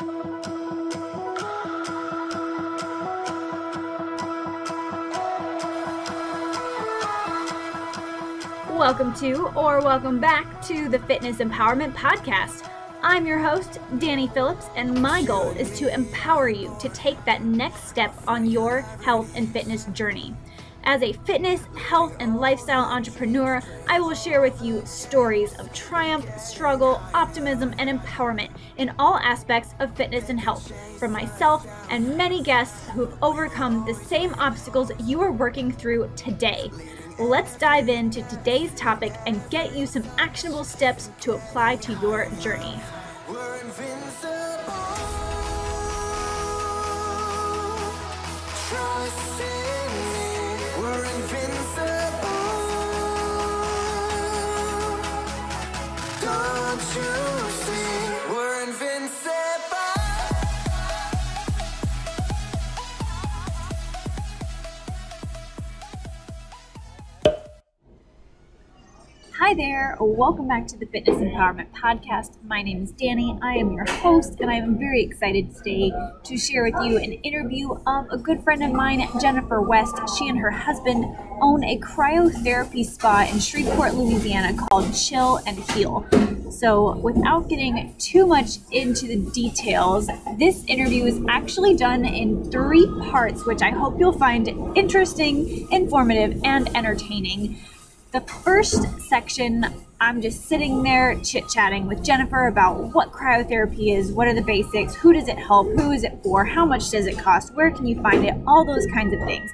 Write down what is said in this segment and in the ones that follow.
Welcome to, or welcome back to the Fitness Empowerment Podcast. I'm your host, Danye Phillips, and my goal is to empower you to take that next step on your health and fitness journey. As a fitness, health, and lifestyle entrepreneur, I will share with you stories of triumph, struggle, optimism, and empowerment in all aspects of fitness and health from myself and many guests who've overcome the same obstacles you are working through today. Let's dive into today's topic and get you some actionable steps to apply to your journey. Don't you see we're invincible? Hi there, welcome back to the Fitness Empowerment Podcast. My name is Danye. I am your host, and I am very excited today to share with you an interview of a good friend of mine, Jennifer West. She and her husband own a cryotherapy spa in Shreveport, Louisiana called Chill and Heal. So, without getting too much into the details, this interview is actually done in three parts, which I hope you'll find interesting, informative, and entertaining. The first section, I'm just sitting there chit chatting with Jennifer about what cryotherapy is, what are the basics, who does it help, who is it for, how much does it cost, where can you find it, all those kinds of things.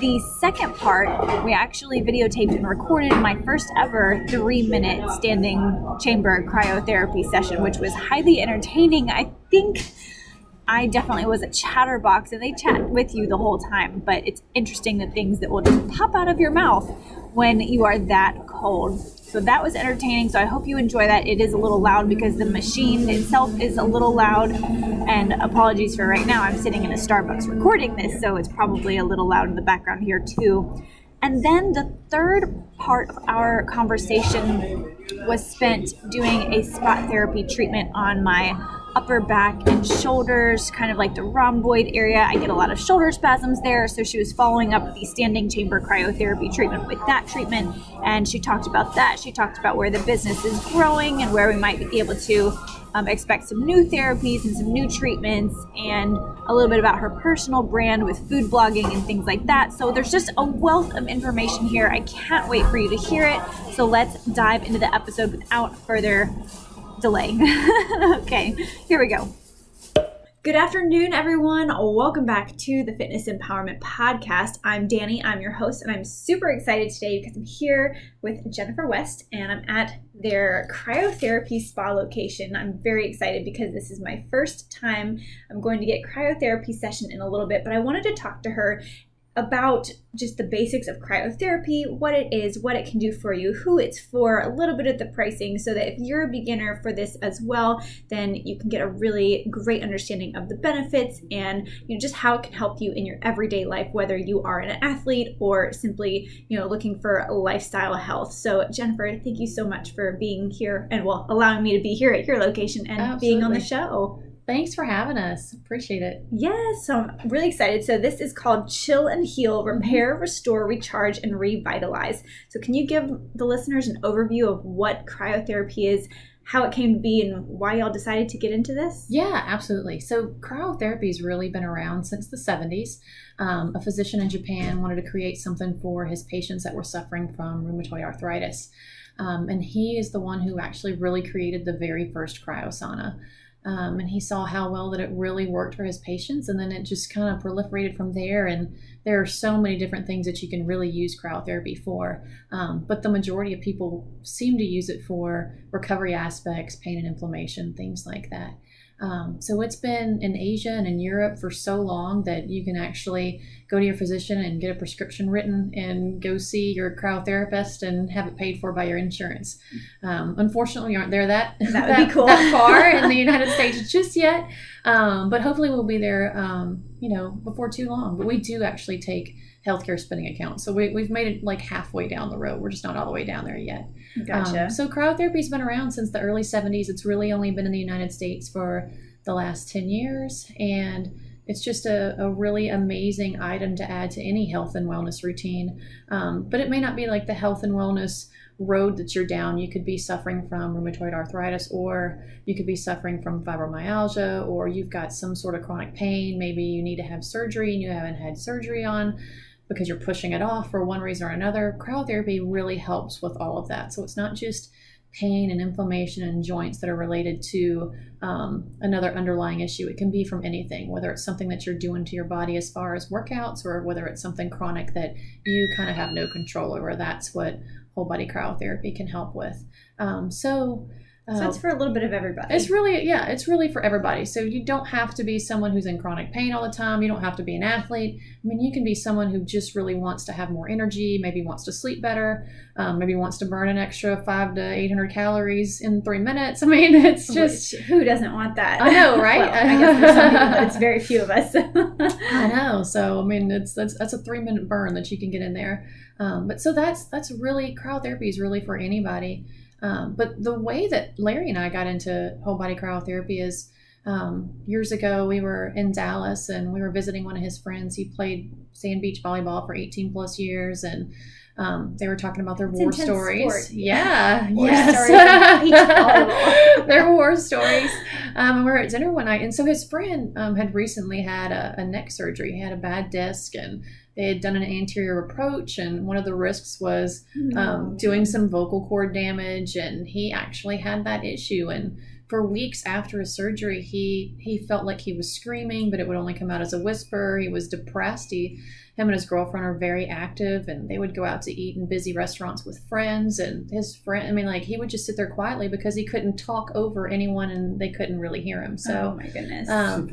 The second part, we actually videotaped and recorded my first ever three minute standing chamber cryotherapy session, which was highly entertaining. I think. I definitely was a chatterbox and they chat with you the whole time, but it's interesting the things that will just pop out of your mouth when you are that cold. So that was entertaining. So I hope you enjoy that. It is a little loud because the machine itself is a little loud. And apologies for right now. I'm sitting in a Starbucks recording this, so it's probably a little loud in the background here too. And then the third part of our conversation was spent doing a spot therapy treatment on my upper back and shoulders, kind of like the rhomboid area. I get a lot of shoulder spasms there. So she was following up the standing chamber cryotherapy treatment with that treatment. And she talked about that. She talked about where the business is growing and where we might be able to um, expect some new therapies and some new treatments and a little bit about her personal brand with food blogging and things like that. So there's just a wealth of information here. I can't wait for you to hear it. So let's dive into the episode without further delay. okay, here we go. Good afternoon, everyone. Welcome back to the Fitness Empowerment Podcast. I'm Danye, I'm your host, and I'm super excited today because I'm here with Jennifer West and I'm at their cryotherapy spa location. I'm very excited because this is my first time I'm going to get cryotherapy session in a little bit, but I wanted to talk to her about just the basics of cryotherapy, what it is, what it can do for you, who it's for, a little bit of the pricing, so that if you're a beginner for this as well, then you can get a really great understanding of the benefits and you know just how it can help you in your everyday life, whether you are an athlete or simply you know looking for lifestyle health. So Jennifer, thank you so much for being here and well allowing me to be here at your location and Absolutely. being on the show. Thanks for having us. Appreciate it. Yes, so I'm really excited. So this is called Chill and Heal: mm-hmm. Repair, Restore, Recharge, and Revitalize. So can you give the listeners an overview of what cryotherapy is, how it came to be, and why y'all decided to get into this? Yeah, absolutely. So cryotherapy has really been around since the 70s. Um, a physician in Japan wanted to create something for his patients that were suffering from rheumatoid arthritis. Um, and he is the one who actually really created the very first cryosauna. Um, and he saw how well that it really worked for his patients and then it just kind of proliferated from there and there are so many different things that you can really use cryotherapy for. Um, but the majority of people seem to use it for recovery aspects pain and inflammation things like that um, so it's been in Asia and in Europe for so long that you can actually go to your physician and get a prescription written and go see your cryotherapist and have it paid for by your insurance. Um, unfortunately, we aren't there that that, that, cool. that far in the United States just yet, um, but hopefully we'll be there. Um, you know, before too long. But we do actually take healthcare spending account. so we, we've made it like halfway down the road. We're just not all the way down there yet. Gotcha. Um, so cryotherapy's been around since the early 70s. It's really only been in the United States for the last 10 years. And it's just a, a really amazing item to add to any health and wellness routine. Um, but it may not be like the health and wellness road that you're down. You could be suffering from rheumatoid arthritis, or you could be suffering from fibromyalgia, or you've got some sort of chronic pain. Maybe you need to have surgery and you haven't had surgery on because you're pushing it off for one reason or another. Cryotherapy really helps with all of that. So it's not just pain and inflammation and joints that are related to um, another underlying issue. It can be from anything, whether it's something that you're doing to your body as far as workouts, or whether it's something chronic that you kind of have no control over. That's what whole body cryotherapy can help with. Um, so, so it's for a little bit of everybody. It's really, yeah, it's really for everybody. So you don't have to be someone who's in chronic pain all the time. You don't have to be an athlete. I mean, you can be someone who just really wants to have more energy, maybe wants to sleep better, um, maybe wants to burn an extra five to 800 calories in three minutes. I mean, it's just. Which, who doesn't want that? I know, right? well, I guess some people, it's very few of us. I know. So, I mean, it's that's, that's a three minute burn that you can get in there. Um, but so that's that's really cryotherapy is really for anybody. Um, but the way that Larry and I got into whole body cryotherapy is um, years ago we were in Dallas and we were visiting one of his friends. He played sand beach volleyball for 18 plus years and um, they were talking about their it's war stories. Sport. Yeah, war yes. their war stories. Um, and we were at dinner one night, and so his friend um, had recently had a, a, neck surgery. He had a bad disc, and they had done an anterior approach, and one of the risks was um, doing some vocal cord damage, and he actually had that issue. And for weeks after his surgery, he he felt like he was screaming, but it would only come out as a whisper. He was depressed. He him and his girlfriend are very active and they would go out to eat in busy restaurants with friends and his friend i mean like he would just sit there quietly because he couldn't talk over anyone and they couldn't really hear him so oh my goodness um,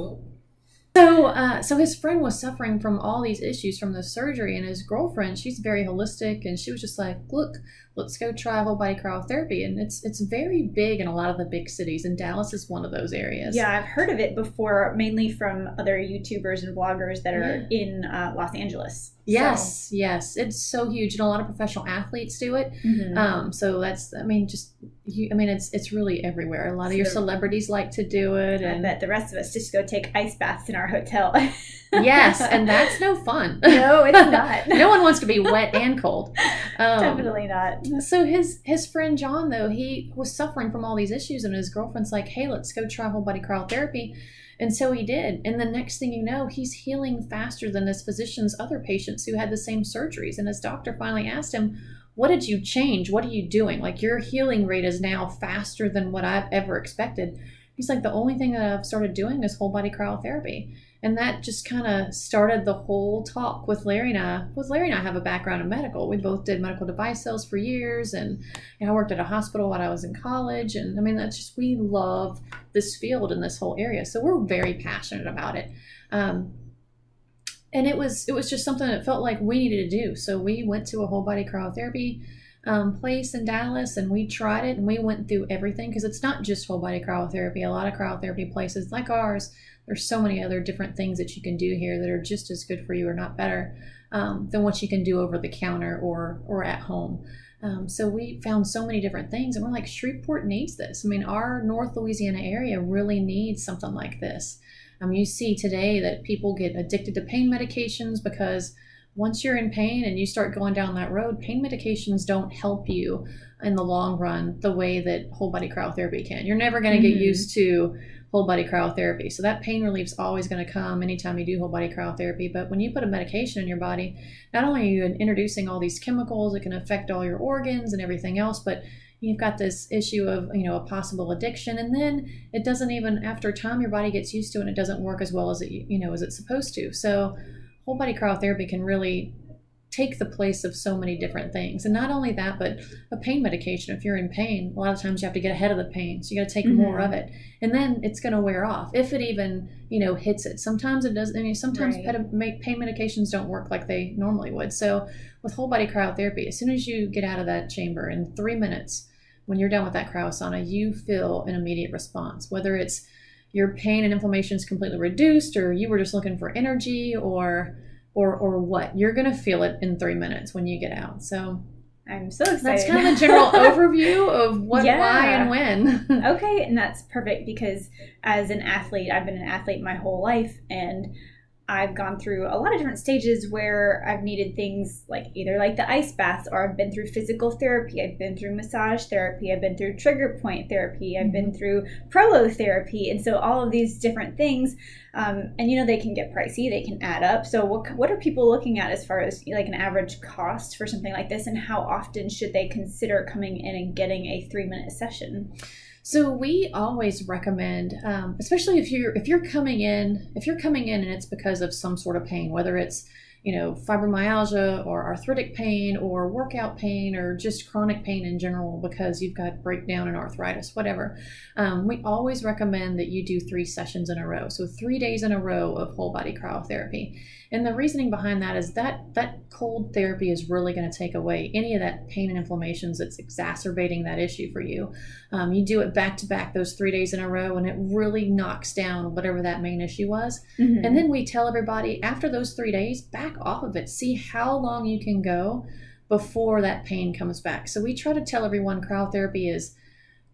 so, uh, so his friend was suffering from all these issues from the surgery, and his girlfriend, she's very holistic, and she was just like, "Look, let's go try whole body cryotherapy." And it's it's very big in a lot of the big cities, and Dallas is one of those areas. Yeah, I've heard of it before, mainly from other YouTubers and vloggers that are yeah. in uh, Los Angeles. Yes, so. yes, it's so huge, and a lot of professional athletes do it. Mm-hmm. Um, so that's, I mean, just you, I mean, it's it's really everywhere. A lot of your celebrities like to do it, and the rest of us just go take ice baths in our hotel. yes, and that's no fun. No, it's not. no one wants to be wet and cold. Um, Definitely not. So his his friend John though he was suffering from all these issues, and his girlfriend's like, "Hey, let's go try whole body cryotherapy." And so he did. And the next thing you know, he's healing faster than his physician's other patients who had the same surgeries. And his doctor finally asked him, What did you change? What are you doing? Like, your healing rate is now faster than what I've ever expected. He's like, The only thing that I've started doing is whole body cryotherapy. And that just kind of started the whole talk with Larry and I. With Larry and I have a background in medical. We both did medical device sales for years, and you know, I worked at a hospital when I was in college. And I mean, that's just we love this field and this whole area, so we're very passionate about it. Um, and it was it was just something that felt like we needed to do. So we went to a whole body cryotherapy um, place in Dallas, and we tried it, and we went through everything because it's not just whole body cryotherapy. A lot of cryotherapy places like ours there's so many other different things that you can do here that are just as good for you or not better um, than what you can do over the counter or or at home. Um, so we found so many different things, and we're like, Shreveport needs this. I mean, our North Louisiana area really needs something like this. Um, you see today that people get addicted to pain medications because once you're in pain and you start going down that road, pain medications don't help you in the long run the way that whole body cryotherapy can. You're never going to mm-hmm. get used to whole body cryotherapy. So that pain relief is always going to come anytime you do whole body cryotherapy. But when you put a medication in your body, not only are you introducing all these chemicals that can affect all your organs and everything else, but you've got this issue of you know a possible addiction and then it doesn't even after time your body gets used to it and it doesn't work as well as it you know as it's supposed to so whole body cryotherapy can really take the place of so many different things. And not only that, but a pain medication, if you're in pain, a lot of times you have to get ahead of the pain. So you got to take mm-hmm. more of it. And then it's going to wear off if it even, you know, hits it. Sometimes it doesn't. I mean, sometimes right. pain medications don't work like they normally would. So with whole body cryotherapy, as soon as you get out of that chamber in three minutes, when you're done with that cryosauna, you feel an immediate response, whether it's your pain and inflammation is completely reduced or you were just looking for energy or or or what you're going to feel it in three minutes when you get out so I'm so excited. That's kind of a general overview of what, Yeah. why, and when. Okay, and that's perfect because as an athlete, I've been an athlete my whole life and I've gone through a lot of different stages where I've needed things like either like the ice baths or I've been through physical therapy, I've been through massage therapy, I've been through trigger point therapy, I've been through prolotherapy, and so all of these different things, um, and you know they can get pricey, they can add up. So what what are people looking at as far as like an average cost for something like this, and how often should they consider coming in and getting a three minute session? So we always recommend, um, especially if you're if you're coming in, if you're coming in and it's because of some sort of pain, whether it's you know fibromyalgia or arthritic pain or workout pain or just chronic pain in general because you've got breakdown and arthritis, whatever. Um, we always recommend that you do three sessions in a row, so three days in a row of whole body cryotherapy. And the reasoning behind that is that that cold therapy is really going to take away any of that pain and inflammations that's exacerbating that issue for you. Um, you do it back to back those three days in a row, and it really knocks down whatever that main issue was. And then we tell everybody after those three days, back off of it. See how long you can go before that pain comes back. So we try to tell everyone cryotherapy is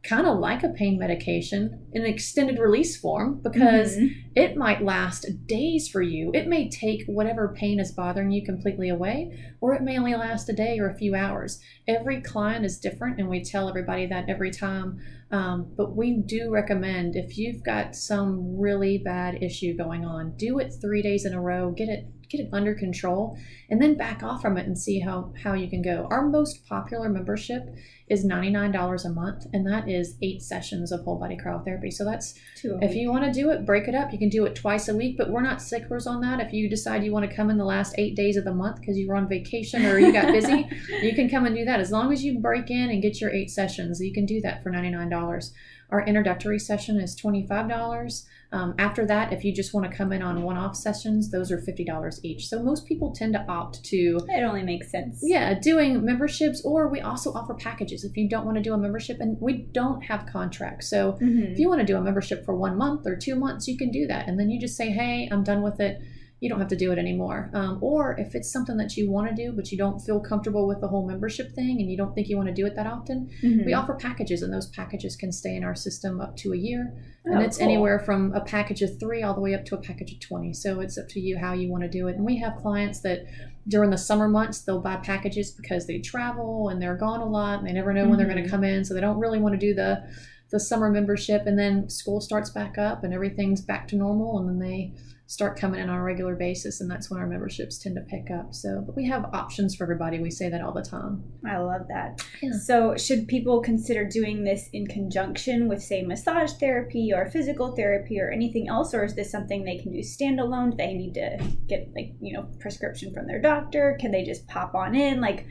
kind of like a pain medication in an extended release form because Mhm. it might last days for you. It may take whatever pain is bothering you completely away, or it may only last a day or a few hours. Every client is different, and we tell everybody that every time. Um, but we do recommend if you've got some really bad issue going on, do it three days in a row. Get it get it under control, and then back off from it and see how how you can go. Our most popular membership is ninety nine dollars a month, and that is eight sessions of whole body cryotherapy. So that's Two if you want to do it, break it up. You can do it twice a week, but we're not sticklers on that. If you decide you want to come in the last eight days of the month because you were on vacation or you got busy, you can come and do that. As long as you break in and get your eight sessions, you can do that for $99. Our introductory session is $25. Um, after that, if you just want to come in on one off sessions, those are $50 each. So most people tend to opt to it only makes sense. yeah, doing memberships, or we also offer packages if you don't want to do a membership, and we don't have contracts. So Mhm. if you want to do a membership for one month or two months, you can do that. And then you just say, hey, I'm done with it. You don't have to do it anymore. Um, or if it's something that you want to do, but you don't feel comfortable with the whole membership thing and you don't think you want to do it that often, Mhm. we offer packages, and those packages can stay in our system up to a year. Oh, and it's cool. anywhere from a package of three all the way up to a package of 20. So it's up to you how you want to do it. And we have clients that during the summer months, they'll buy packages because they travel and they're gone a lot and they never know when they're going to come in. So they don't really want to do the the summer membership and then school starts back up and everything's back to normal and then they start coming in on a regular basis and that's when our memberships tend to pick up so but we have options for everybody we say that all the time I love that. Yeah. So, should people consider doing this in conjunction with, say, massage therapy or physical therapy or anything else, or is this something they can do standalone? Do they need to get, like, you know, prescription from their doctor? Can they just pop on in? Like,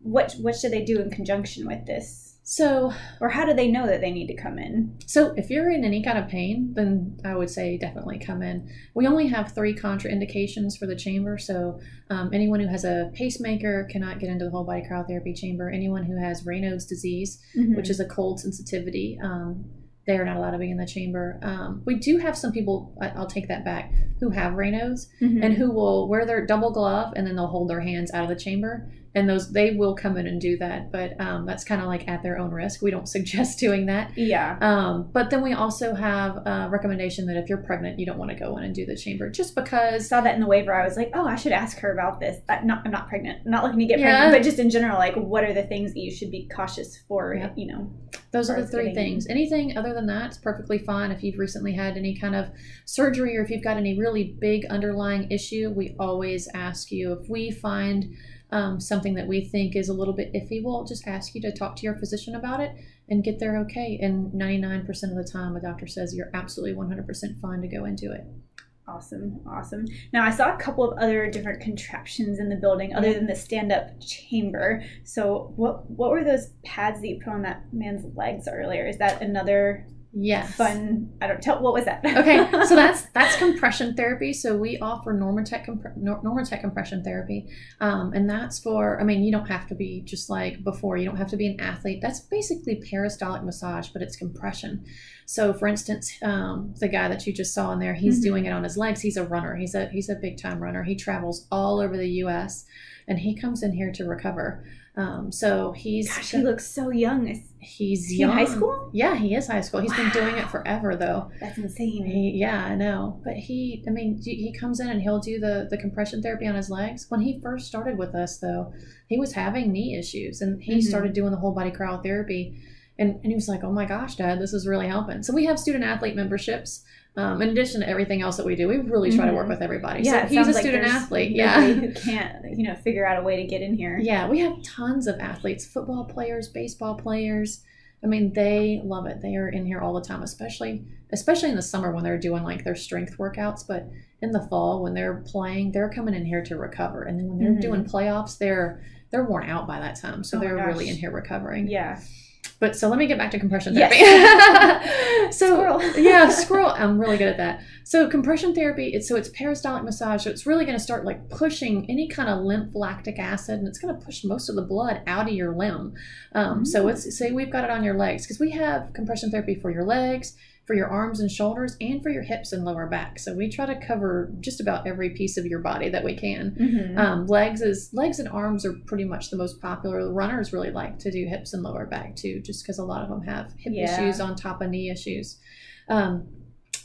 what what should they do in conjunction with this? So Or how do they know that they need to come in? So if you're in any kind of pain, then I would say definitely come in. We only have three contraindications for the chamber. So um, anyone who has a pacemaker cannot get into the whole body cryotherapy chamber. Anyone who has Raynaud's disease, which is a cold sensitivity, um, they are not allowed to be in the chamber. Um, we do have some people, I- I'll take that back, who have Raynaud's Mhm. and who will wear their double glove and then they'll hold their hands out of the chamber and those they will come in and do that but um, that's kind of like at their own risk we don't suggest doing that yeah. um, but then we also have a recommendation that if you're pregnant, you don't want to go in and do the chamber just I because. saw that in the waiver. I was like, oh, I should ask her about this. I'm not, I'm not pregnant. I'm not looking to get Yeah. pregnant, but just in general, like, what are the things that you should be cautious for? Yeah. You know, Those are the three getting- things. Anything other than that is perfectly fine. If you've recently had any kind of surgery or if you've got any really big underlying issue, we always ask you. If we find um, something that we think is a little bit iffy, we'll just ask you to talk to your physician about it and get there okay. And 99% of the time, a doctor says you're absolutely 100% fine to go into it. Awesome, awesome. Now I saw a couple of other different contraptions in the building other than the stand-up chamber. So what what were those pads that you put on that man's legs earlier? Is that another Yes. fun? I don't tell. What was that? okay, so that's that's compression therapy. So we offer Normatec Nor- Normatec compression therapy, um, and that's for. I mean, you don't have to be just like before. You don't have to be an athlete. That's basically peristaltic massage, but it's compression. So, for instance, um, the guy that you just saw in there, he's Mhm. doing it on his legs. He's a runner. He's a he's a big time runner. He travels all over the U.S. and he comes in here to recover. Um, so he's Gosh, he looks so young. Is he's he in high school? Yeah, he is high school. He's been doing it forever though. That's insane. He, yeah, I know. But he, I mean, he comes in and he'll do the the compression therapy on his legs. When he first started with us, though, he was having knee issues, and he Mhm. started doing the whole body cryotherapy. And, and he was like, "Oh my gosh, Dad, this is really helping." So we have student athlete memberships. Um, in addition to everything else that we do, we really try to work Mhm. with everybody. Yeah, so he's a like student athlete. Yeah, who can't you know figure out a way to get in here. yeah, we have tons of athletes, football players, baseball players. I mean, they love it. They are in here all the time, especially especially in the summer when they're doing like their strength workouts. But in the fall when they're playing, they're coming in here to recover. And then when they're Mhm. doing playoffs, they're they're worn out by that time, so Oh they're really in here recovering. Yeah. But so let me get back to compression Yes. therapy. so Squirrel. yeah, scroll. I'm really good at that. So compression therapy, it's so it's peristaltic massage. So it's really going to start like pushing any kind of lymph lactic acid, and it's going to push most of the blood out of your limb. Um, So Mm. it's say we've got it on your legs because we have compression therapy for your legs, for your arms and shoulders, and for your hips and lower back. So we try to cover just about every piece of your body that we can. Mhm. Um, legs is legs and arms are pretty much the most popular. Runners really like to do hips and lower back too, just because a lot of them have hip Yeah. issues on top of knee issues. Um,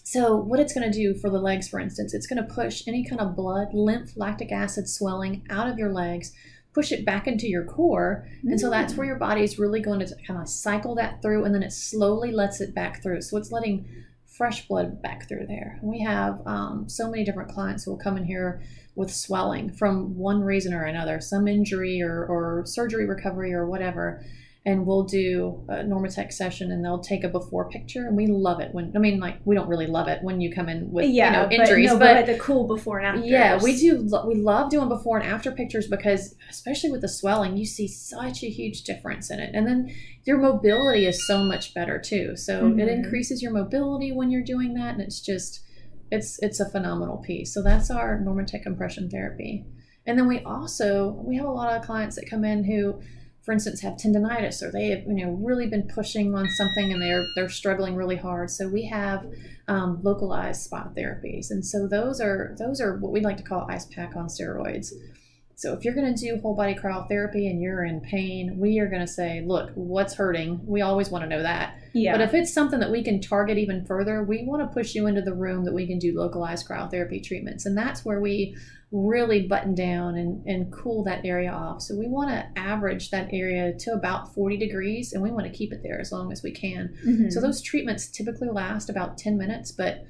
so what it's going to do for the legs, for instance, it's going to push any kind of blood, lymph, lactic acid swelling out of your legs, push it back into your core, and so that's Mm. where your body is really going to kind of cycle that through, and then it slowly lets it back through. So it's letting fresh blood back through there. We have um, so many different clients who will come in here with swelling from one reason or another, some injury or, or surgery recovery or whatever. And we'll do a Normatec session and they'll take a before picture. And we love it when, I mean, like, we don't really love it when you come in with, yeah, you know, but injuries, no, but but the cool before and after. yeah, we do. We love doing before and after pictures because, especially with the swelling, you see such a huge difference in it. And then your mobility is so much better too. So it Mhm. increases your mobility when you're doing that, and it's just, it's it's a phenomenal piece. So that's our Normatec compression therapy. And then we also we have a lot of clients that come in who, for instance, have tendonitis or they have you know really been pushing on something and they're they're struggling really hard. So we have um, localized spot therapies, and so those are those are what we like to call ice pack on steroids. So if you're going to do whole body cryotherapy and you're in pain, we are going to say, look, what's hurting? We always want to know that. Yeah. But if it's something that we can target even further, we want to push you into the room that we can do localized cryotherapy treatments. And that's where we really button down and, and cool that area off. So we want to average that area to about 40 degrees and we want to keep it there as long as we can. Mhm. So those treatments typically last about 10 minutes, but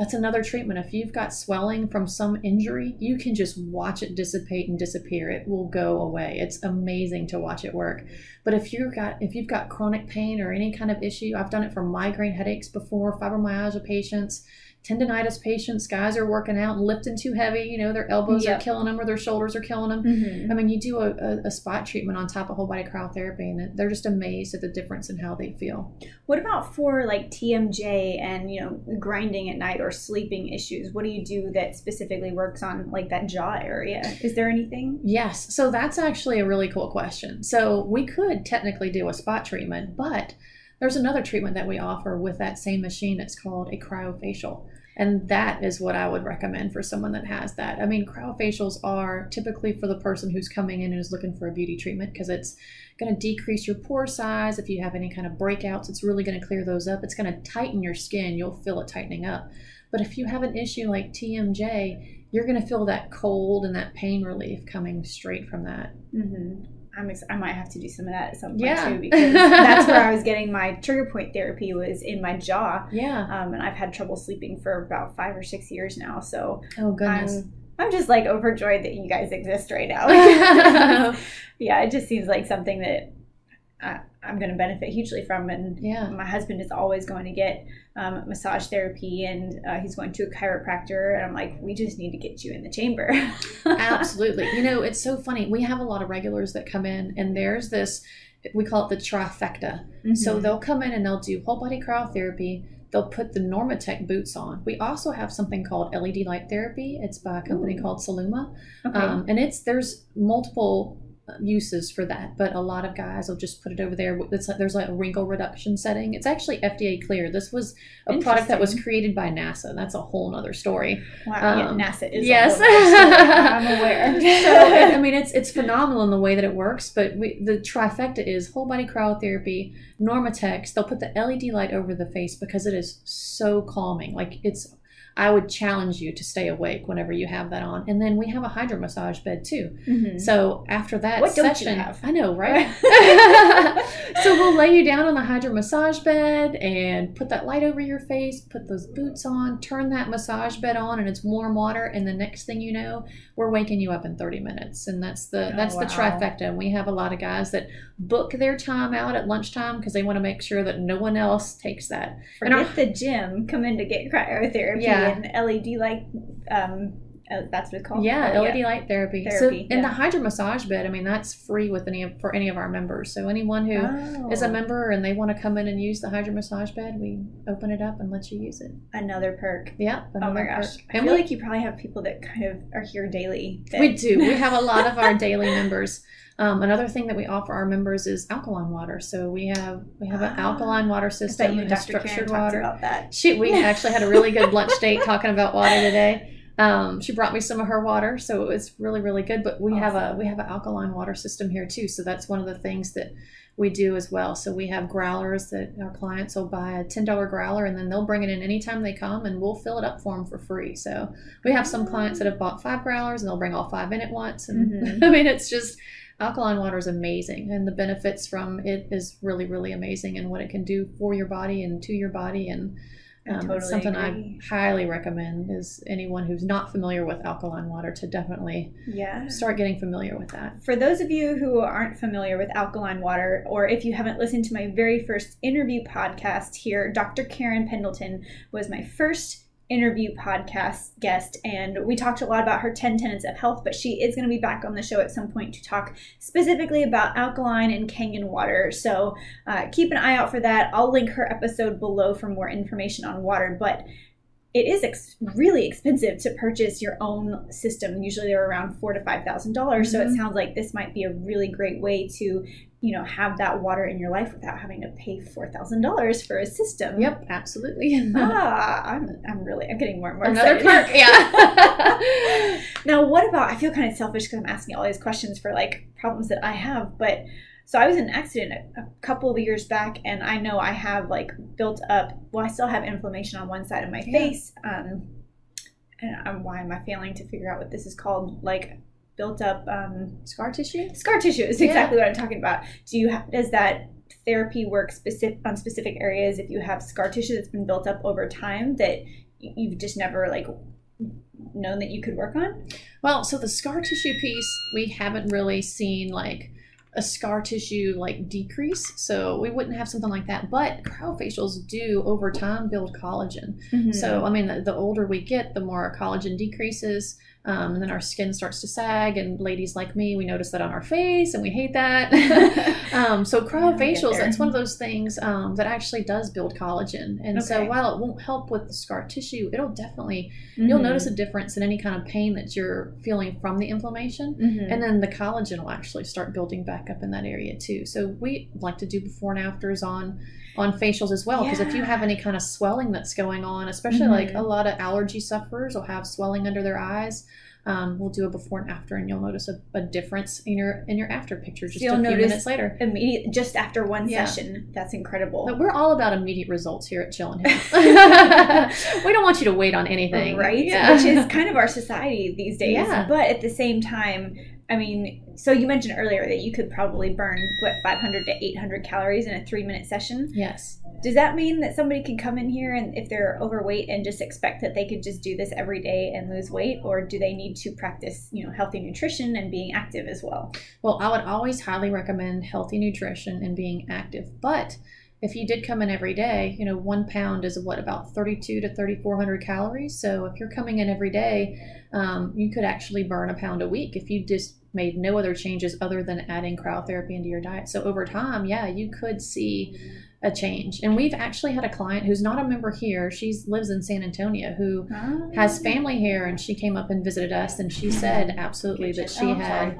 that's another treatment. If you've got swelling from some injury, you can just watch it dissipate and disappear. It will go away. It's amazing to watch it work. But if you've got if you've got chronic pain or any kind of issue, I've done it for migraine headaches before, fibromyalgia patients, tendonitis patients, guys are working out and lifting too heavy, you know, their elbows Yep. are killing them or their shoulders are killing them. Mhm. I mean, you do a, a, a spot treatment on top of whole body cryotherapy, and they're just amazed at the difference in how they feel. What about for like TMJ and you know grinding at night or sleeping issues? What do you do that specifically works on like that jaw area? Is there anything? Yes, so that's actually a really cool question. So we could technically do a spot treatment, but there's another treatment that we offer with that same machine. It's called a cryofacial. And that is what I would recommend for someone that has that. I mean, cryofacials are typically for the person who's coming in and is looking for a beauty treatment because it's going to decrease your pore size. If you have any kind of breakouts, it's really going to clear those up. It's going to tighten your skin. You'll feel it tightening up. But if you have an issue like TMJ, you're going to feel that cold and that pain relief coming straight from that. Mm-hmm. I'm ex- I might have to do some of that at some point Yeah. too because that's where I was getting my trigger point therapy was in my jaw, Yeah. um, and I've had trouble sleeping for about five or six years now. So Oh goodness. I'm I'm just like overjoyed that you guys exist right now. yeah, it just seems like something that I, I'm going to benefit hugely from, and yeah. my husband is always going to get um, massage therapy and uh, he's going to a chiropractor and i'm like we just need to get you in the chamber Absolutely. You know, it's so funny. We have a lot of regulars that come in, and there's this, we call it the trifecta. So Mhm. they'll come in and they'll do whole body cryotherapy. They'll put the Normatec boots on. We also have something called LED light therapy. It's by a company Ooh. called Celluma. okay. Um, and it's there's multiple uses for that, but a lot of guys will just put it over there. It's like, there's like a wrinkle reduction setting. It's actually FDA clear. This was a product that was created by NASA. That's a whole nother story. Wow, um, yeah, NASA is yes. I'm aware. so I mean, it's it's phenomenal in the way that it works. But we, the trifecta is whole body cryotherapy, Normatecs. They'll put the LED light over the face because it is so calming. Like it's I would challenge you to stay awake whenever you have that on. And then we have a hydro massage bed too. Mm-hmm. So after that what session, I know, right? so we'll lay you down on the hydro massage bed and put that light over your face, put those boots on, turn that massage bed on, and it's warm water. And the next thing you know, we're waking you up in 30 minutes. And that's the oh, that's wow. the trifecta. And we have a lot of guys that book their time out at lunchtime because they want to make sure that no one else takes that. Forget our, the gym. Come in to get cryotherapy. Yeah yeah. and LED light. Um, uh, that's what it's called. Yeah, oh, LED yeah. light therapy. therapy so, in the hydro massage bed, I mean, that's free with any of, for any of our members. So, anyone who oh. is a member and they want to come in and use the hydro massage bed, we open it up and let you use it. Another perk. Yeah. oh my gosh, perk. I and feel we, like you probably have people that kind of are here daily. That... We do. We have a lot of our daily members. Um, another thing that we offer our members is alkaline water. So we have we have an alkaline water system and structured Kangen water. About that. She, we actually had a really good lunch date talking about water today. Um, she brought me some of her water, so it was really really good. But we awesome. have a we have an alkaline water system here too. So that's one of the things that we do as well. So we have growlers that our clients will buy a ten dollar growler and then they'll bring it in anytime they come and we'll fill it up for them for free. So we have some clients that have bought five growlers and they'll bring all five in at once. And mm-hmm. I mean it's just alkaline water is amazing and the benefits from it is really really amazing and what it can do for your body and to your body and um, totally something agree. I highly recommend is anyone who's not familiar with alkaline water to definitely yeah start getting familiar with that. For those of you who aren't familiar with alkaline water, or if you haven't listened to my very first interview podcast here, Dr. Karen Pendleton was my first interview podcast guest and we talked a lot about her 10 tenets of health but she is going to be back on the show at some point to talk specifically about alkaline and kangen water so uh, keep an eye out for that i'll link her episode below for more information on water but it is ex- really expensive to purchase your own system. Usually they're around four to five thousand dollars. Mm-hmm. So it mm-hmm. sounds like this might be a really great way to, you know, have that water in your life without having to pay four thousand dollars for a system. Yep, absolutely. ah, I'm, I'm really I'm getting more and more another excited. perk. Yeah. now, what about? I feel kind of selfish because I'm asking all these questions for like problems that I have, but so I was in an accident a, couple of years back, and I know I have like built up. Well, I still have inflammation on one side of my yeah. face. Um, and I'm, why am I failing to figure out what this is called? Like built up um, scar tissue. Scar tissue is exactly yeah. what I'm talking about. Do you have, does that therapy work specific on specific areas if you have scar tissue that's been built up over time that you've just never like known that you could work on? Well, so the scar tissue piece we haven't really seen like a scar tissue like decrease. So we wouldn't have something like that. But cryofacials do over time build collagen. Mm-hmm. So I mean, the, the, older we get, the more our collagen decreases. Um, and then our skin starts to sag, and ladies like me, we notice that on our face, and we hate that. um, so cryofacials, that's one of those things um, that actually does build collagen. And okay. so while it won't help with the scar tissue, it'll definitely mm-hmm. you'll notice a difference in any kind of pain that you're feeling from the inflammation, mm-hmm. and then the collagen will actually start building back up in that area too. So we like to do before and afters on on facials as well because yeah. if you have any kind of swelling that's going on especially mm-hmm. like a lot of allergy sufferers will have swelling under their eyes um, we'll do a before and after and you'll notice a, a difference in your in your after picture just you'll a few minutes later immediate just after one yeah. session that's incredible but we're all about immediate results here at Chill and Heal we don't want you to wait on anything right yeah. which is kind of our society these days yeah. but at the same time I mean, so you mentioned earlier that you could probably burn what 500 to 800 calories in a three minute session. Yes. Does that mean that somebody can come in here and if they're overweight and just expect that they could just do this every day and lose weight, or do they need to practice, you know, healthy nutrition and being active as well? Well, I would always highly recommend healthy nutrition and being active, but if you did come in every day, you know, one pound is what about 32 to 3,400 calories. So if you're coming in every day, um, you could actually burn a pound a week if you just made no other changes other than adding cryotherapy into your diet. So over time, yeah, you could see a change. And we've actually had a client who's not a member here. She lives in San Antonio who oh. has family here and she came up and visited us and she said absolutely that she had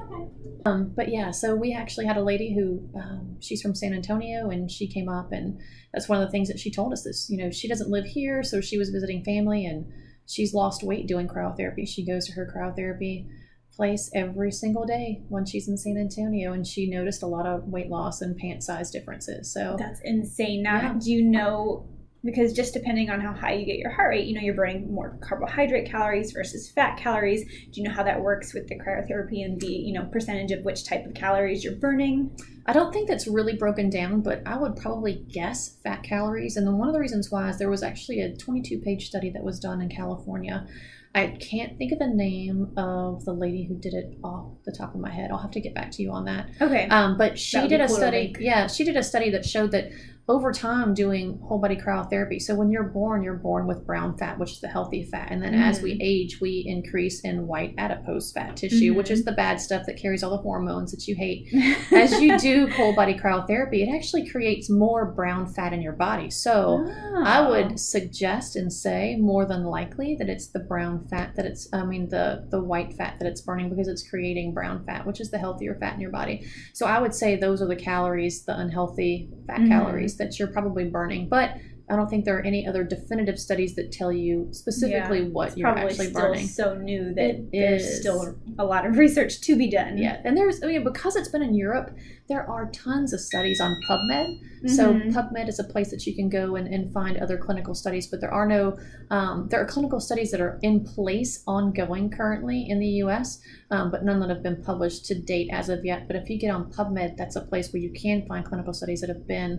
Um, but yeah, so we actually had a lady who um, she's from San Antonio, and she came up, and that's one of the things that she told us. This, you know, she doesn't live here, so she was visiting family, and she's lost weight doing cryotherapy. She goes to her cryotherapy place every single day when she's in San Antonio, and she noticed a lot of weight loss and pant size differences. So That's insane. Now, Yeah. do you know? Because just depending on how high you get your heart rate, you know, you're burning more carbohydrate calories versus fat calories. Do you know how that works with the cryotherapy and the, you know, percentage of which type of calories you're burning? I don't think that's really broken down, but I would probably guess fat calories. And then one of the reasons why is there was actually a 22 page study that was done in California. I can't think of the name of the lady who did it off the top of my head. I'll have to get back to you on that. Okay. Um, but she did a cool study. Yeah, she did a study that showed that over time doing whole body cryotherapy. So when you're born, you're born with brown fat, which is the healthy fat, and then as Mm-hmm. we age, we increase in white adipose fat tissue, which Mm-hmm. is the bad stuff that carries all the hormones that you hate. As you do whole body cryotherapy, it actually creates more brown fat in your body. So. I Ah. would suggest and say more than likely that it's the brown fat that it's I mean the the white fat that it's burning because it's creating brown fat, which is the healthier fat in your body. So I would say those are the calories, the unhealthy fat Mhm. calories that you're probably burning. But I don't think there are any other definitive studies that tell you specifically what you're actually still burning. so new that It there's is. still a lot of research to be done. Yeah, and there's I mean, because it's been in Europe, there are tons of studies on PubMed. So Mhm. PubMed is a place that you can go and, and find other clinical studies, but there are no um, there are clinical studies that are in place ongoing currently in the U.S., um, but none that have been published to date as of yet. But if you get on PubMed, that's a place where you can find clinical studies that have been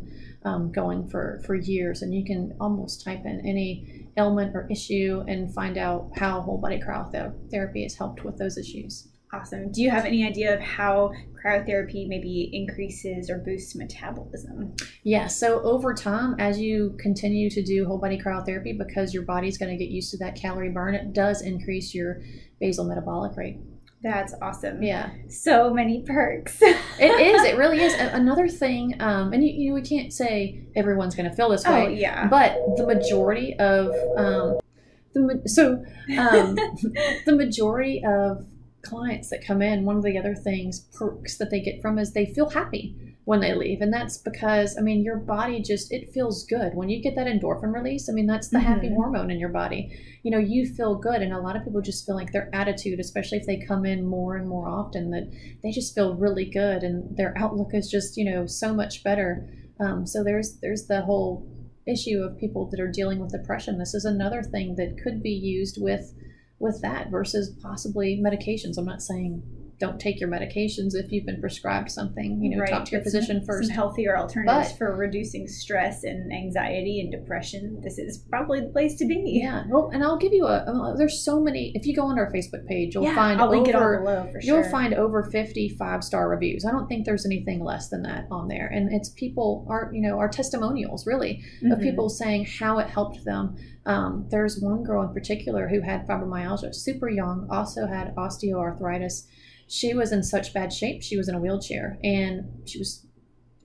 um, going for for years, and you can almost type in any ailment or issue and find out how whole body cryotherapy has helped with those issues. Awesome. Do you have any idea of how cryotherapy maybe increases or boosts metabolism? Yeah, so over time, as you continue to do whole body cryotherapy, because your body's going to get used to that calorie burn, it does increase your basal metabolic rate. That's awesome. Yeah, So many perks. it is. It really is. Another thing, um, and you, you know, we can't say everyone's going to feel this way. oh way, yeah. but the majority of um, the so um, the majority of clients that come in, one of the other things perks that they get from is they feel happy when they leave, and that's because I mean your body just it feels good when you get that endorphin release. I mean that's the happy Mhm. hormone in your body. You know you feel good, and a lot of people just feel like their attitude, especially if they come in more and more often, that they just feel really good, and their outlook is just you know so much better. Um, so there's there's the whole issue of people that are dealing with depression. This is another thing that could be used with with that versus possibly medications. I'm not saying don't take your medications if you've been prescribed something. You know, Right, talk to your but some- physician first. Some healthier alternatives But- for reducing stress and anxiety and depression. This is probably the place to be. Yeah, well, and I'll give you a. There's so many. If you go on our Facebook page, you'll Yeah, find I'll link it all over below for sure. You'll find over 50 five star reviews. I don't think there's anything less than that on there. And it's people are, you know, are testimonials really of Mhm. people saying how it helped them. Um, there's one girl in particular who had fibromyalgia, super young, also had osteoarthritis. She was in such bad shape. She was in a wheelchair and she was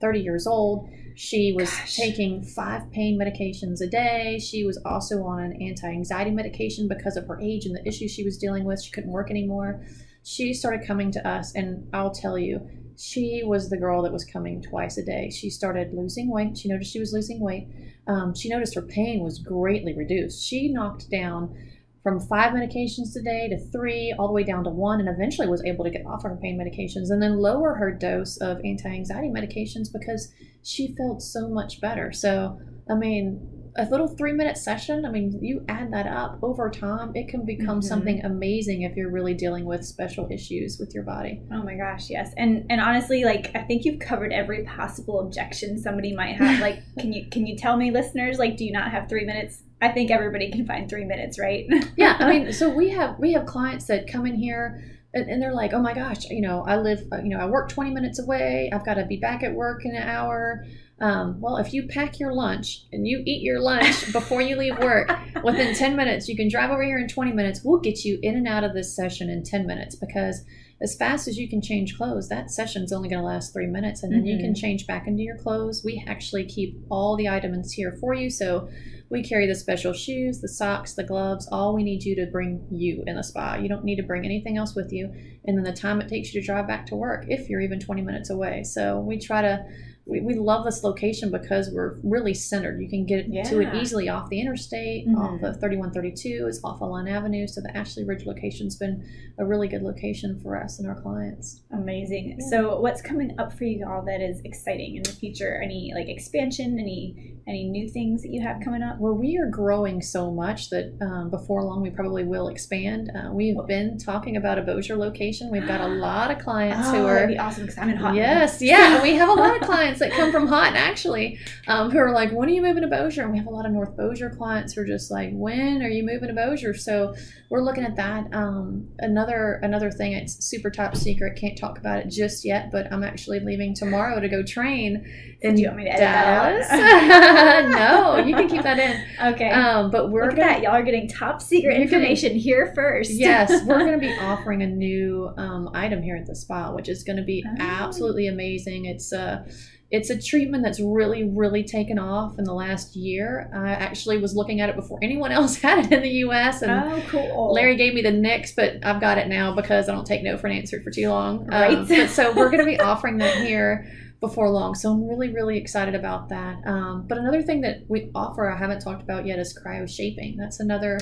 30 years old. She was Gosh. taking five pain medications a day. She was also on an anti anxiety medication because of her age and the issues she was dealing with. She couldn't work anymore. She started coming to us, and I'll tell you, she was the girl that was coming twice a day. She started losing weight. She noticed she was losing weight. Um, she noticed her pain was greatly reduced. She knocked down from five medications a day to three, all the way down to one, and eventually was able to get off her pain medications and then lower her dose of anti anxiety medications because she felt so much better. So, I mean, a little three minute session, I mean, you add that up over time, it can become Mhm. something amazing if you're really dealing with special issues with your body. Oh my gosh, yes. And and honestly, like I think you've covered every possible objection somebody might have. Like, can you can you tell me, listeners, like, do you not have three minutes? I think everybody can find three minutes, right? yeah i mean so we have we have clients that come in here and, and they're like oh my gosh you know i live uh, you know i work 20 minutes away. I've got to be back at work in an hour. Um, well if you pack your lunch and you eat your lunch before you leave work within 10 minutes you can drive over here in 20 minutes. We'll get you in and out of this session in 10 minutes because as fast as you can change clothes, that session's only going to last three minutes, and then you can Mhm. change back into your clothes. We actually keep all the items here for you, so we carry the special shoes, the socks, the gloves. All we need you to bring you in the spa. You don't need to bring anything else with you, and then the time it takes you to drive back to work, if you're even 20 minutes away. So we try to. We, we love this location because we're really centered. You can get to it easily off the interstate, Mhm. off of 3132, it's off of Line Avenue. So the Ashley Ridge location's been a really good location for us and our clients. Amazing. Yeah. So, what's coming up for you all that is exciting in the future? Any like expansion? Any any new things that you have coming up? Well, we are growing so much that um, before long we probably will expand. Uh, we've been talking about a Bossier location. We've got a lot of clients who Oh, are that'd be awesome because I'm in hot. Yes, yeah. we have a lot of clients that come from Haughton actually, um, who are like, "When are you moving to Bossier?" And we have a lot of North Bossier clients who are just like, "When are you moving to Bossier?" So we're looking at that. Um, another another thing, it's super top secret. Can't talk about it just yet, but I'm actually leaving tomorrow to go train in Do you want me to edit Dallas. no, you can keep that in. okay. Um, but we're Look at gonna that. Y'all are getting top secret getting- information here first. yes, we're going to be offering a new um, item here at the spa, which is going to be Oh. absolutely amazing. It's a it's a treatment that's really really taken off in the last year. I actually was looking at it before anyone else had it in the U.S. and. Oh, cool. Larry gave me the Nix, but I've got it now because I don't take no for an answer for too long. Um, Right. but so we're going to be offering that here before long. So I'm really, really excited about that. Um, but another thing that we offer, I haven't talked about yet, is cryo shaping. That's another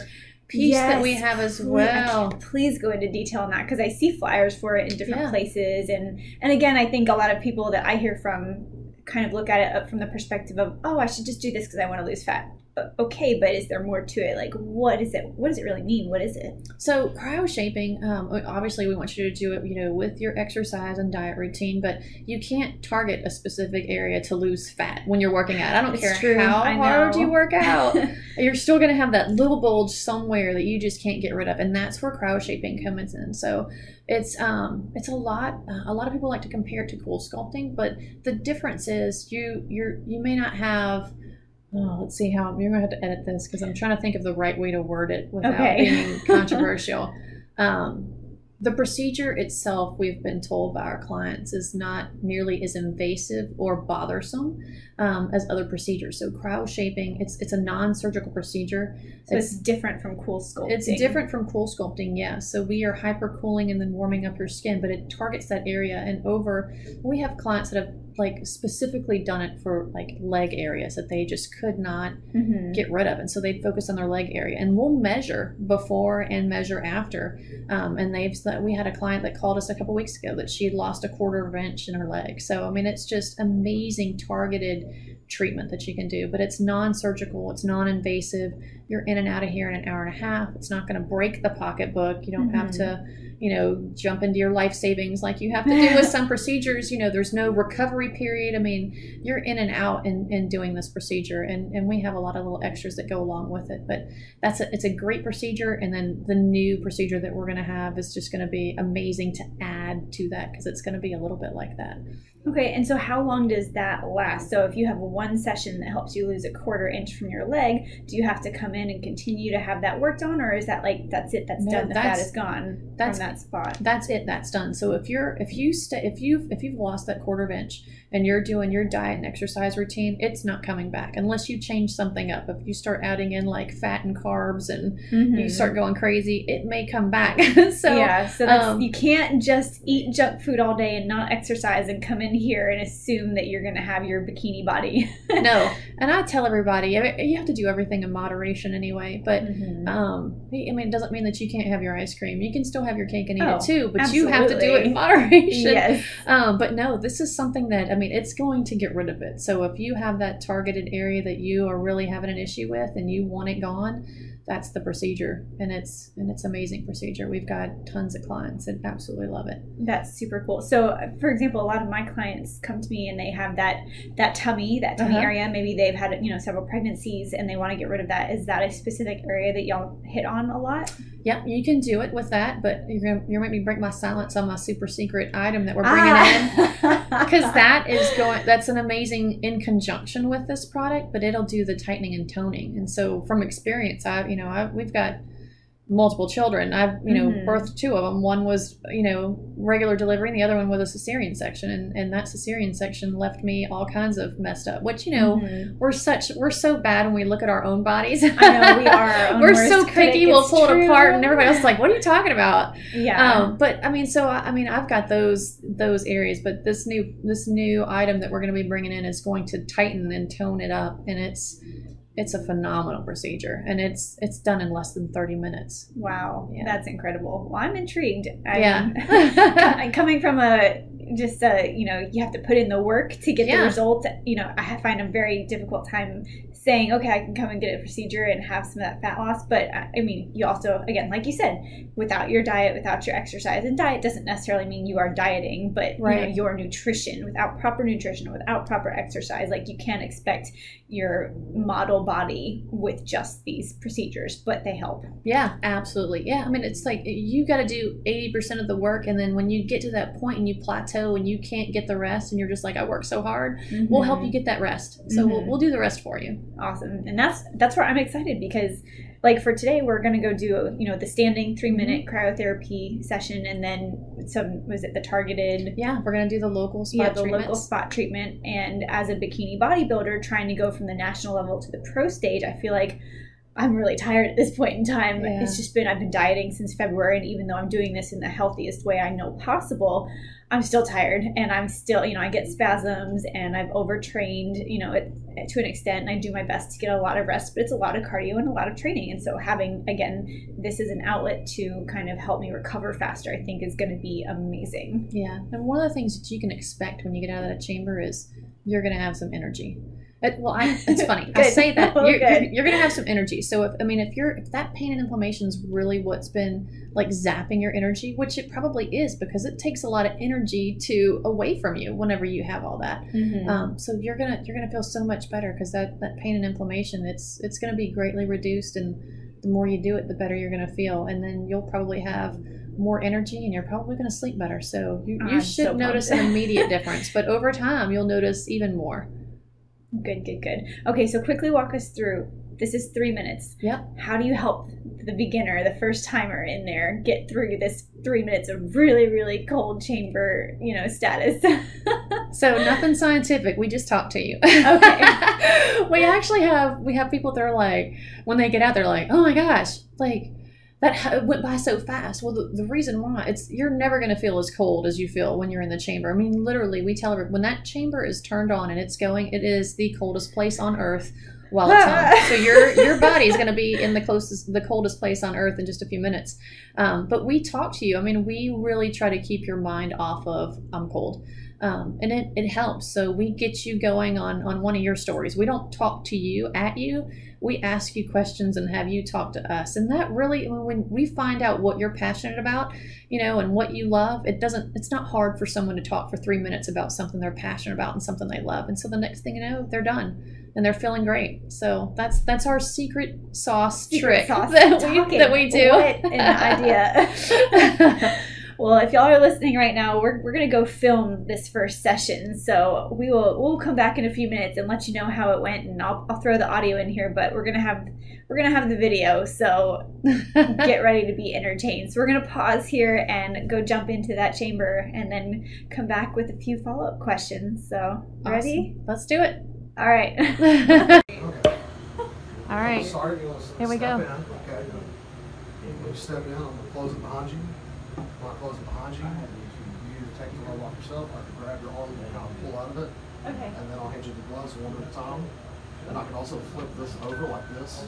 piece that we have as well. Please go into detail on that because I see flyers for it in different Yeah. places, and and again, I think a lot of people that I hear from kind of look at it from the perspective of, oh, I should just do this because I want to lose fat. Okay, but is there more to it? Like, what is it? What does it really mean? What is it? So cryo shaping, um, obviously, we want you to do it, you know, with your exercise and diet routine. But you can't target a specific area to lose fat when you're working out. I don't It's care true, how hard you work out. you're still going to have that little bulge somewhere that you just can't get rid of, and that's where cryo shaping comes in. So it's um it's a lot. Uh, a lot of people like to compare it to CoolSculpting, but the difference is you you're you may not have. Oh, let's see how you're gonna have to edit this because I'm trying to think of the right way to word it without Okay. being controversial. um, the procedure itself, we've been told by our clients, is not nearly as invasive or bothersome um, as other procedures. So cryo shaping, it's it's a non-surgical procedure. So it's, different from CoolSculpting. It's different from CoolSculpting, yeah. So we are hypercooling and then warming up your skin, but it targets that area. And over, we have clients that have like specifically done it for like leg areas that they just could not Mhm. get rid of, and so they'd focus on their leg area. And we'll measure before and measure after. Um, and they've we had a client that called us a couple weeks ago that she had lost a quarter of an inch in her leg. So I mean, it's just amazing targeted treatment that you can do, but it's non-surgical, it's non-invasive. You're in and out of here in an hour and a half. It's not going to break the pocketbook. You don't have Mhm. to, you know, jump into your life savings like you have to do with some procedures. You know, there's no recovery period. I mean, you're in and out in, in doing this procedure, and, and we have a lot of little extras that go along with it. But that's a, it's a great procedure, and then the new procedure that we're going to have is just going to be amazing to add to that because it's going to be a little bit like that. Okay, and so how long does that last? So if you have one session that helps you lose a quarter inch from your leg, do you have to come in and continue to have that worked on, or is that like that's it, that's No, done, the fat that's- is gone that's- from that spot? that's it that's done so if you're if you stay if you've if you've lost that quarter of inch and you're doing your diet and exercise routine it's not coming back unless you change something up if you start adding in like fat and carbs and you Mhm. start going crazy it may come back so yeah, so that's, um, you can't just eat junk food all day and not exercise and come in here and assume that you're going to have your bikini body. no and i tell everybody I mean, you have to do everything in moderation anyway but Mhm. um i mean it doesn't mean that you can't have your ice cream you can still have your cake and eat Oh, it too but you have to do it in moderation yes. Um, but no, this is something that mean, it's going to get rid of it. So if you have that targeted area that you are really having an issue with and you want it gone, that's the procedure, and it's and it's amazing procedure. We've got tons of clients that absolutely love it. That's super cool. So, uh, for example, a lot of my clients come to me and they have that that tummy, that tummy Uh-huh. area. Maybe they've had you know several pregnancies and they want to get rid of that. Is that a specific area that y'all hit on a lot? Yep, you can do it with that, but you're gonna you're making me break my silence on my super secret item that we're bringing in. Ah. because that is going that's an amazing in conjunction with this product but it'll do the tightening and toning. And so from experience i you know I, we've got multiple children. I've you know Mhm. birthed two of them. One was you know regular delivery, and the other one was a cesarean section, and and that cesarean section left me all kinds of messed up. Which you know Mhm. we're such we're so bad when we look at our own bodies. I know, we are we're so picky. We'll pull it apart, and everybody else is like, "What are you talking about?" yeah. Um, but I mean, so I, I mean, I've got those those areas, but this new this new item that we're going to be bringing in is going to tighten and tone it up, and it's it's a phenomenal procedure, and it's it's done in less than thirty minutes. wow, yeah. that's incredible. Well, I'm intrigued. I Yeah. mean, coming from a just a you know you have to put in the work to get the Yeah. results. You know, I find a very difficult time saying, okay, I can come and get a procedure and have some of that fat loss. But I I mean, you also, again, like you said, without your diet, without your exercise, and diet doesn't necessarily mean you are dieting, but you know, your nutrition, without proper nutrition, without proper exercise, like you can't expect your model body with just these procedures, but they help. Yeah, absolutely. Yeah, I mean, it's like you got to do 80% of the work. And then when you get to that point and you plateau and you can't get the rest, and you're just like, I work so hard, we'll help you get that rest. So we'll, Mhm. we'll do the rest for you. Awesome and that's that's where i'm excited because like for today we're going to go do you know the standing three minute mm-hmm. cryotherapy session and then some was it the targeted Yeah, we're going to do the local spot yeah the treatments. local spot treatment and as a bikini bodybuilder trying to go from the national level to the pro stage i feel like i'm really tired at this point in time Yeah. it's just been i've been dieting since february and even though i'm doing this in the healthiest way i know possible i'm still tired and i'm still you know i get spasms and i've overtrained you know it, to an extent and i do my best to get a lot of rest but it's a lot of cardio and a lot of training. And so having again this is an outlet to kind of help me recover faster i think is going to be amazing. Yeah, and one of the things that you can expect when you get out of that chamber is you're going to have some energy. It, well, I, it's funny. I say that. You're, you're, you're going to have some energy. So, if I mean, if you're if that pain and inflammation is really what's been like zapping your energy, which it probably is because it takes a lot of energy to away from you whenever you have all that. Um, so you're gonna you're gonna feel so much better because that that pain and inflammation it's it's gonna be greatly reduced, and the more you do it, the better you're gonna feel, and then you'll probably have more energy and you're probably going to sleep better. So you, you should so notice an immediate difference but over time you'll notice even more Good, good, good. Okay, so quickly walk us through. This is three minutes. Yep. How do you help the beginner, the first timer in there, get through this three minutes of really, really cold chamber, you know, status? so nothing scientific we just talk to you Okay. we actually have we have people that are like when they get out they're like oh my gosh like that went by so fast. Well the, the reason why it's you're never going to feel as cold as you feel when you're in the chamber. I mean literally we tell everyone when that chamber is turned on and it's going it is the coldest place on earth while it's on so your your body is going to be in the closest the coldest place on earth in just a few minutes. Um, but we talk to you. I mean we really try to keep your mind off of i'm cold um, and it, it helps. So we get you going on on one of your stories. We don't talk to you at you. We ask you questions and have you talk to us. And that really when- we find out what you're passionate about you know and what you love it doesn't it's not hard for someone to talk for three minutes about something they're passionate about and something they love. And so the next thing you know they're done and they're feeling great. So that's that's our secret sauce Secret trick sauce. that we, that we do. What an idea. well, if y'all are listening right now, we're, we're gonna go film this first session. So we will we'll come back in a few minutes and let you know how it went, and I'll, I'll throw the audio in here. But we're gonna have we're gonna have the video, so get ready to be entertained. So we're gonna pause here and go jump into that chamber, and then come back with a few follow up questions. So ready? Let's do it All right. Okay. all right Start, you want to Here we go. in, okay. You step in, I'm gonna close it behind you. Close it behind you, you either take the robe off yourself, or I can grab your arm and kind of pull out of it, Okay. and then I'll hand you the gloves one at a time. And I can also flip this over like this.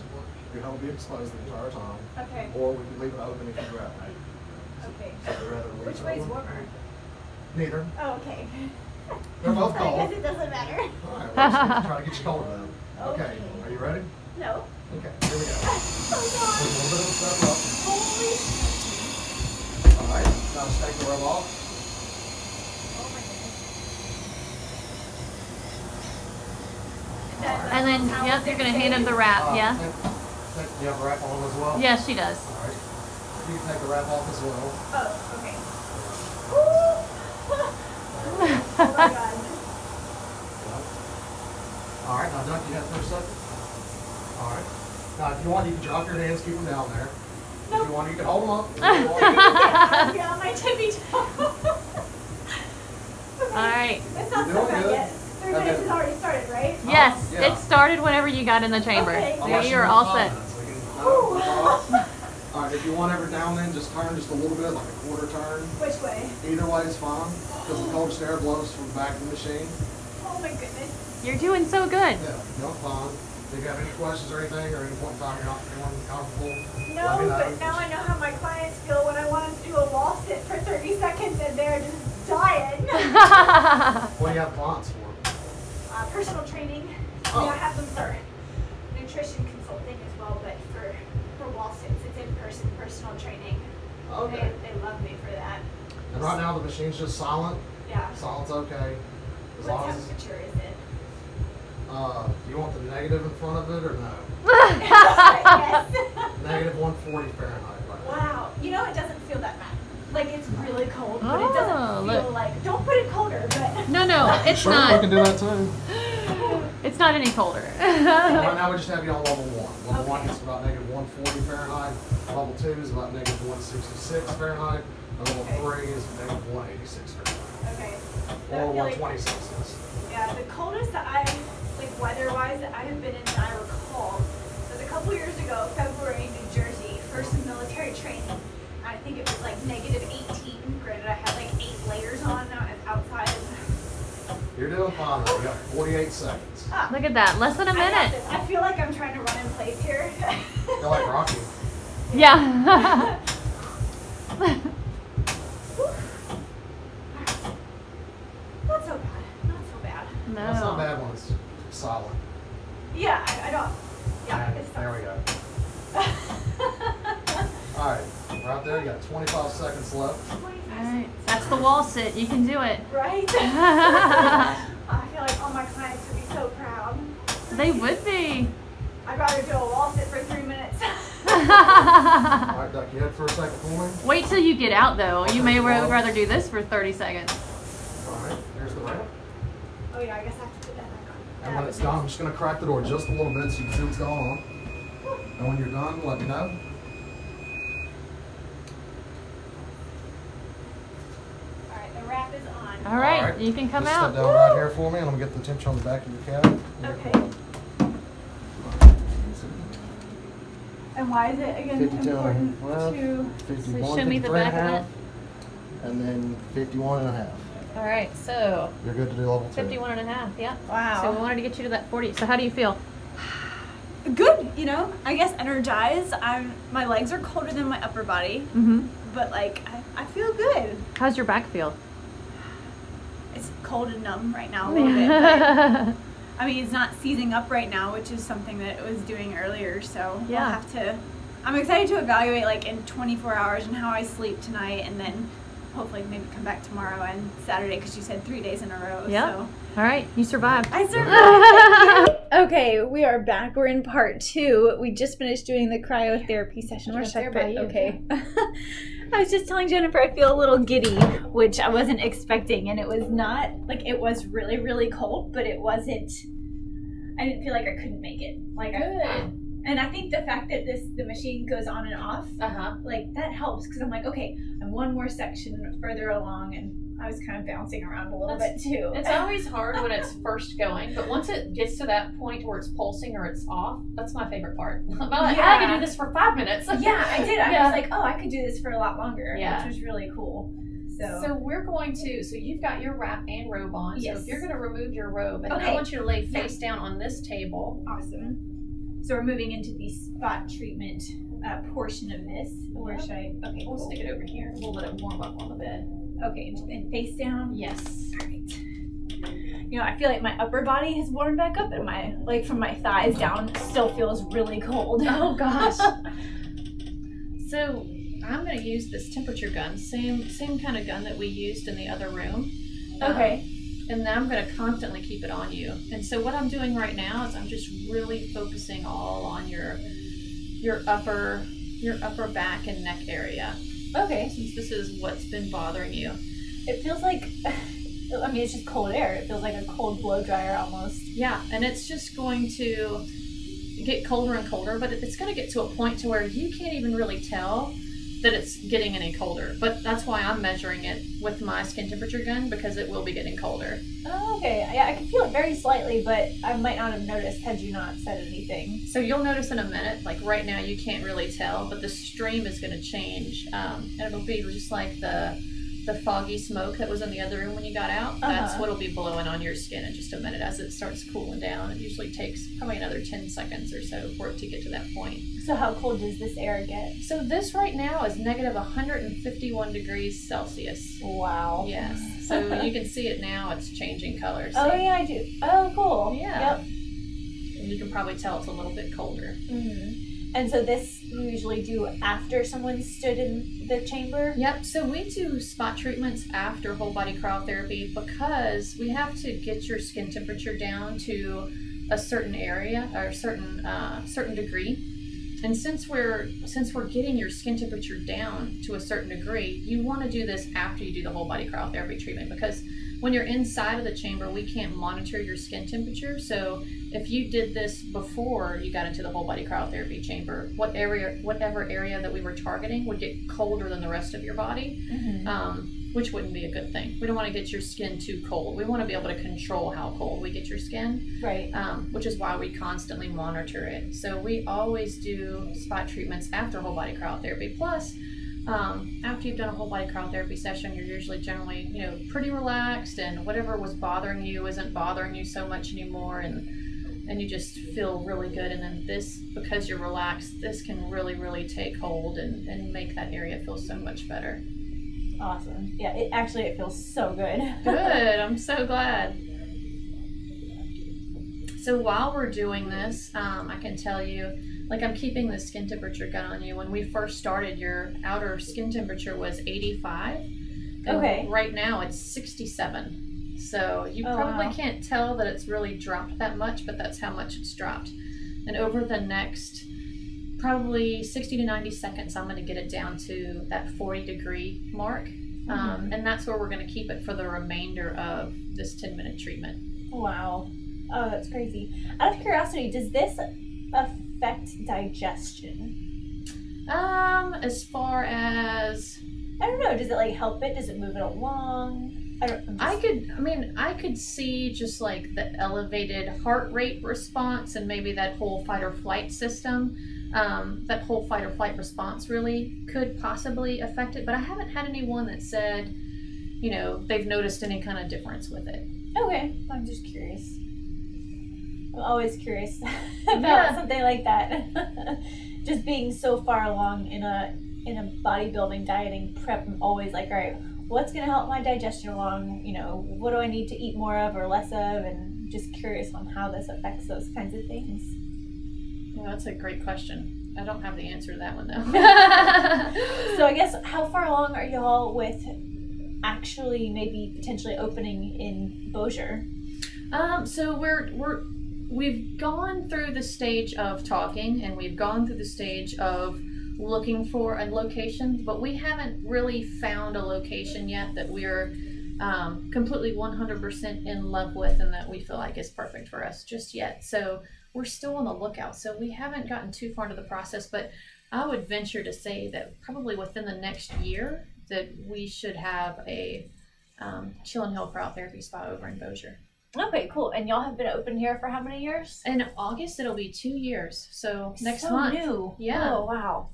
Your head will be exposed the entire time, Okay. or we can leave it open if you grab it. Okay. So I'd rather leave Which it way's open. warmer? Neither. Oh, okay. They're both I guess it doesn't matter. All right, let's try to get you colder then. Okay, Okay. are you ready? No. Okay, here we go. Oh Put a little bit of up. Holy. All right, now just take the robe off. Oh my goodness. and then yep you're gonna hand him the wrap Uh, yeah take- take- You have a wrap on as well? yes she does All right. You can take the wrap off as well. Oh, okay. oh my god. All right, now duck your head for a second. All right. Now, if you want, you can drop your hands, keep them down there. If you want, you can hold them up. If you want. I'll be on my tippy toe. All right. It's not You're so doing bad good. yet. Three Okay. minutes has already started, right? Uh-huh, yes, yeah. it started whenever you got in the chamber. Okay. So Unless you're you all set. confidence, we can- uh, no, no. All right, if you want every now and then, just turn just a little bit, like a quarter turn. Which way? Either way is fine, because the coldest air blows from the back of the machine. Oh my goodness. You're doing so good. Yeah, no fine. If you have any questions or anything, or any point in time you're not feeling comfortable, No, let me know. but now I know how my clients feel when I want them to do a wall sit for 30 seconds and they're just dying. What do you have clients for? uh, personal training. I Oh. mean, I have them for nutrition consulting as well, but for, for wall sits, it's in-person personal training. Okay. They, they love me for that. And right now, the machine's just silent. Yeah. Silent's okay. As What long as, temperature is it? Uh, do you want the negative in front of it or no? yes. Negative 140 Fahrenheit right. Wow. You know, it doesn't feel that bad. Like, it's really cold, but it Oh, doesn't feel look. like, don't put it colder, but. No, no, it's Sure, we not. can do that too. It's not any colder. Right now, we just have you on level one. Level one Okay. is about negative 140 Fahrenheit. Level two is about negative 166 Fahrenheit. And level Okay. three is negative 186 Fahrenheit. Okay. Or I feel like- 120 Celsius. Yeah, the coldest that I, like weather-wise, that I have been in that I recall was a couple years ago, February, New Jersey, first in military training. I think it was like negative 18. Granted, I had like eight layers on uh, outside. You're doing fine. though. You got 48 seconds. Ah, Look at that, less than a I got minute. this. I feel like I'm trying to run in place here. You're like Rocky. Yeah. rather do this for 30 seconds. All right, here's the ramp. oh yeah, I guess I have to put that back on. And when it's done, I'm just gonna crack the door just a little bit so you can see what's going on. And when you're done, let me know. Alright, the wrap is on. All right, All right, you can come just out. Step down right here for me, and I'm gonna get the temperature on the back of your cabin. Okay. And why is it again 52 important and a half. to 51, show me the 53 and back of half, And then 51 and a half. All right, so You're good to do level two. 51 and a half, yeah. Wow. So we wanted to get you to that 40. So how do you feel? good you know i guess energized i'm my legs are colder than my upper body Mm-hmm. but like i, I feel good How's your back feel? it's cold and numb right now a little bit but, i mean it's not seizing up right now which is something that it was doing earlier so Yeah. i'll have to i'm excited to evaluate like in 24 hours and how i sleep tonight and then hopefully maybe come back tomorrow and saturday because you said three days in a row Yeah. so All right, you survived. I survived. okay, we are back. We're in part two. We just finished doing the cryotherapy session. Where's Right there by you, Okay. I was just telling Jennifer I feel a little giddy, which I wasn't expecting, and it was not like it was really, really cold, but it wasn't. I didn't feel like I couldn't make it. Like I, and I think the fact that this the machine goes on and off, Uh huh. like that helps because I'm like, okay, I'm one more section further along, and I was kind of bouncing around a little That's- bit too. It's always hard when it's first going, but once it gets to that point where it's pulsing or it's off, that's my favorite part. I'm like, I Yeah. can do this for five minutes. yeah, I did. I Yeah. was like, oh, I could do this for a lot longer, Yeah. which was really cool. So, So we're going to. So you've got your wrap and robe on. So if you're going to remove your robe, and I want you to lay face down on this table. awesome. So we're moving into the spot treatment uh, portion of this. Where should I? Okay, We'll cool. stick it over here. We'll let it warm up on the bed. Okay, and face down. Yes. All right. You know, I feel like my upper body has warmed back up, and my like from my thighs down still feels really cold. Oh gosh. so I'm going to use this temperature gun, same same kind of gun that we used in the other room. Um, okay. And then I'm going to constantly keep it on you. And so what I'm doing right now is I'm just really focusing all on your your upper your upper back and neck area. Okay. Since this is what's been bothering you. It feels like. I mean, it's just cold air. It feels like a cold blow dryer almost. Yeah, and it's just going to get colder and colder, but it's going to get to a point to where you can't even really tell that it's getting any colder. But that's why I'm measuring it with my skin temperature gun because it will be getting colder. Oh, okay. Yeah, I can feel it very slightly, but I might not have noticed had you not said anything. So you'll notice in a minute, like right now, you can't really tell, but the stream is going to change, um, and it'll be just like the the foggy smoke that was in the other room when you got out. That's Uh-huh. what'll be blowing on your skin in just a minute as it starts cooling down. It usually takes probably another ten seconds or so for it to get to that point. So how cold does this air get? So this right now is negative 151 degrees Celsius. Wow. Yes. So you can see it now. It's changing colors. Oh yeah, I do. Oh, cool. Yeah. Yep. And you can probably tell it's a little bit colder. Mm-hmm. And so this you usually do after someone stood in the chamber. Yep. So we do spot treatments after whole body cryotherapy because we have to get your skin temperature down to a certain area or a certain uh, certain degree. And since we're since we're getting your skin temperature down to a certain degree, you want to do this after you do the whole body cryotherapy treatment because when you're inside of the chamber, we can't monitor your skin temperature. So if you did this before you got into the whole body cryotherapy chamber, what area, whatever area that we were targeting would get colder than the rest of your body, Mm-hmm. um, which wouldn't be a good thing. We don't want to get your skin too cold. We want to be able to control how cold we get your skin, Right. um, which is why we constantly monitor it. So we always do spot treatments after whole body cryotherapy. Plus, um, after you've done a whole body cryotherapy session, you're usually generally, you know, pretty relaxed, and whatever was bothering you isn't bothering you so much anymore, and and you just feel really good. And then this, because you're relaxed, this can really, really take hold and, and make that area feel so much better. Awesome. Yeah. It actually it feels so good. Good. I'm so glad. So while we're doing this, um, I can tell you, like I'm keeping the skin temperature gun on you. When we first started, your outer skin temperature was 85. Okay. Right now it's 67. So you Oh, probably wow. can't tell that it's really dropped that much, but that's how much it's dropped. And over the next probably 60 to 90 seconds, I'm going to get it down to that 40 degree mark. Um, and that's where we're going to keep it for the remainder of this 10 minute treatment. Wow. Oh, that's crazy. Out of curiosity, does this affect digestion? Um, as far as I don't know. Does it like help it? Does it move it along? I don't. I'm I could, I mean, I could see just like the elevated heart rate response and maybe that whole fight or flight system. Um, that whole fight or flight response really could possibly affect it, but I haven't had anyone that said, you know, they've noticed any kind of difference with it. Okay, I'm just curious. I'm always curious about Yeah. something like that. just being so far along in a in a bodybuilding dieting prep, I'm always like, all right, what's gonna help my digestion along? You know, what do I need to eat more of or less of? And just curious on how this affects those kinds of things. Yeah, that's a great question. I don't have the answer to that one though. So I guess how far along are y'all with actually maybe potentially opening in Bossier? Um, so we're we're we've gone through the stage of talking and we've gone through the stage of looking for a location, but we haven't really found a location yet that we're um, completely 100% in love with and that we feel like is perfect for us just yet. So we're still on the lookout. So we haven't gotten too far into the process, but I would venture to say that probably within the next year that we should have a um, Chill and Heal cryotherapy spa over in Bossier. Okay, cool. And y'all have been open here for how many years? In August, it'll be two years. So next so month. new. Yeah. Oh wow.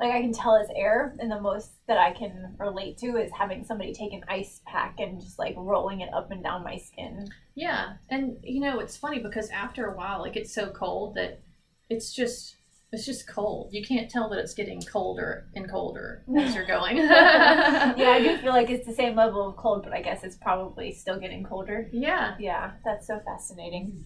Like I can tell it's air, and the most that I can relate to is having somebody take an ice pack and just like rolling it up and down my skin. Yeah. And you know, it's funny because after a while it gets so cold that it's just it's just cold. You can't tell that it's getting colder and colder as you're going. yeah, I do feel like it's the same level of cold, but I guess it's probably still getting colder. Yeah. Yeah, that's so fascinating.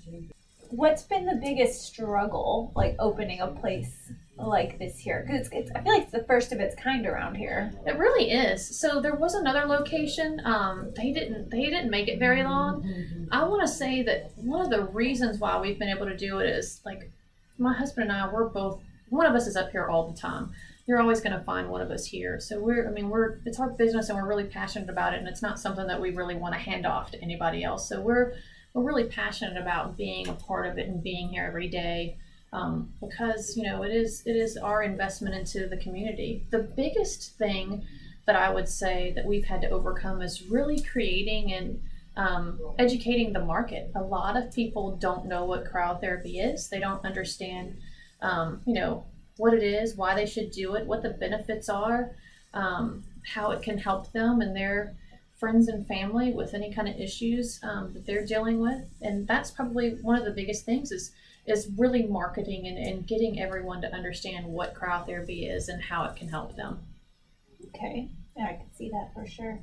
What's been the biggest struggle, like opening a place like this here? Because it's, it's, I feel like it's the first of its kind around here. It really is. So there was another location. Um, they didn't they didn't make it very long. I want to say that one of the reasons why we've been able to do it is like my husband and I. We're both one of us is up here all the time. You're always going to find one of us here. So we're I mean we're it's our business and we're really passionate about it and it's not something that we really want to hand off to anybody else. So we're we're really passionate about being a part of it and being here every day. Um, because you know it is it is our investment into the community. The biggest thing that I would say that we've had to overcome is really creating and um, educating the market. A lot of people don't know what cryotherapy is. They don't understand, um, you know, what it is, why they should do it, what the benefits are, um, how it can help them and their friends and family with any kind of issues um, that they're dealing with. And that's probably one of the biggest things is is really marketing and, and getting everyone to understand what cryotherapy is and how it can help them. Okay. Yeah, I can see that for sure.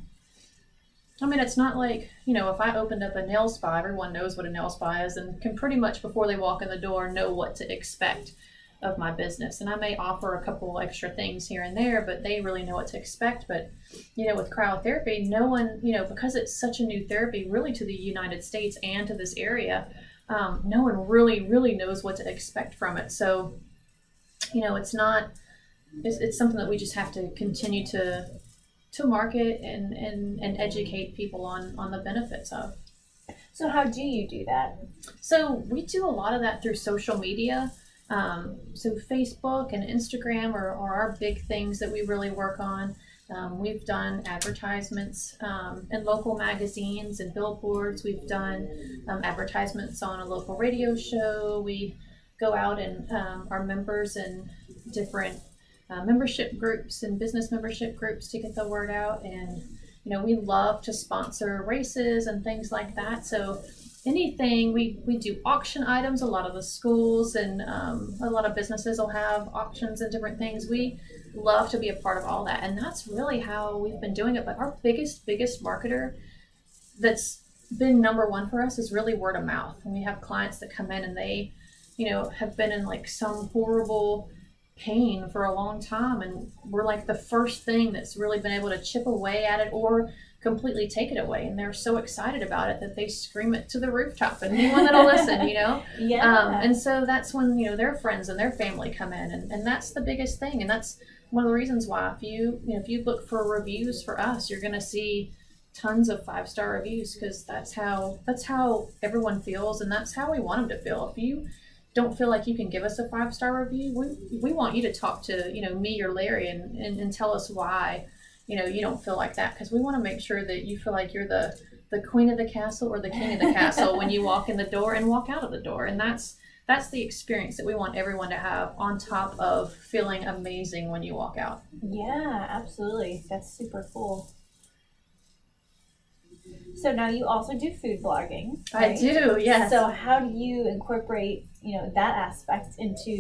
I mean, it's not like, you know, if I opened up a nail spa, everyone knows what a nail spa is and can pretty much, before they walk in the door, know what to expect of my business. And I may offer a couple extra things here and there, but they really know what to expect. But, you know, with cryotherapy, no one, you know, because it's such a new therapy, really to the United States and to this area, um, no one really, really knows what to expect from it. So, you know, it's not, it's, it's something that we just have to continue to to market and, and, and educate people on, on the benefits of. So how do you do that? So we do a lot of that through social media. Um, so Facebook and Instagram are, are our big things that we really work on. Um, we've done advertisements um, in local magazines and billboards. We've done um, advertisements on a local radio show. We go out and um, our members and different uh, membership groups and business membership groups to get the word out. And, you know, we love to sponsor races and things like that. So anything, we, we do auction items. A lot of the schools and um, a lot of businesses will have auctions and different things. We love to be a part of all that. And that's really how we've been doing it. But our biggest, biggest marketer that's been number one for us is really word of mouth. And we have clients that come in and they, you know, have been in like some horrible pain for a long time and we're like the first thing that's really been able to chip away at it or completely take it away and they're so excited about it that they scream it to the rooftop and anyone that'll listen you know Yeah. um, and so that's when you know their friends and their family come in and, and that's the biggest thing and that's one of the reasons why if you, you know if you look for reviews for us you're going to see tons of five star reviews because that's how that's how everyone feels and that's how we want them to feel if you don't feel like you can give us a five star review, we, we want you to talk to, you know, me or Larry and, and, and tell us why, you know, you don't feel like that. Because we want to make sure that you feel like you're the, the queen of the castle or the king of the castle when you walk in the door and walk out of the door. And that's, that's the experience that we want everyone to have on top of feeling amazing when you walk out. yeah, absolutely. That's super cool. So now you also do food blogging. I do, yes. So how do you incorporate, you know, that aspect into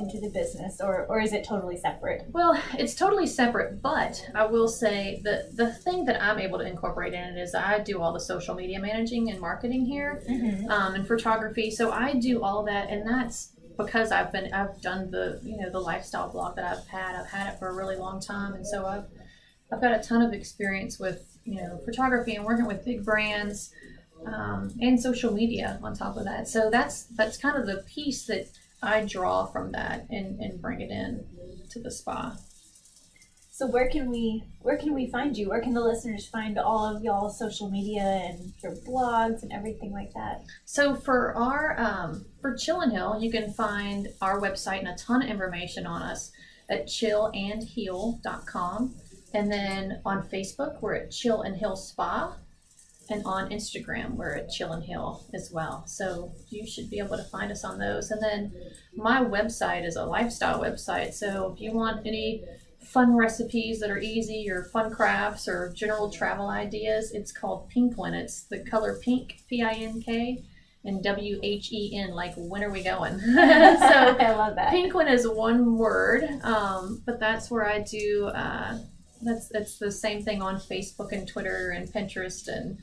into the business, or or is it totally separate? Well, it's totally separate, but I will say that the thing that I'm able to incorporate in it is I do all the social media managing and marketing here, Mm-hmm. um, and photography. So I do all that, and that's because I've been I've done the you know the lifestyle blog that I've had. I've had it for a really long time, and so I've I've got a ton of experience with you know photography and working with big brands. Um, and social media on top of that, so that's that's kind of the piece that I draw from that and, and bring it in to the spa. So where can we where can we find you? Where can the listeners find all of y'all's social media and your blogs and everything like that? So for our um, for Chill and Heal, you can find our website and a ton of information on us at chillandheal.com. And then on Facebook, we're at Chill and Heal Spa. And on Instagram, we're at Chill and Heal as well. So you should be able to find us on those. And then my website is a lifestyle website. So if you want any fun recipes that are easy or fun crafts or general travel ideas, it's called Pinkwhen. It's the color pink, P I N K, and W H E N, like when are we going? so I love that. Pinkwhen is one word, um, but that's where I do. Uh, that's it's the same thing on Facebook and Twitter and Pinterest and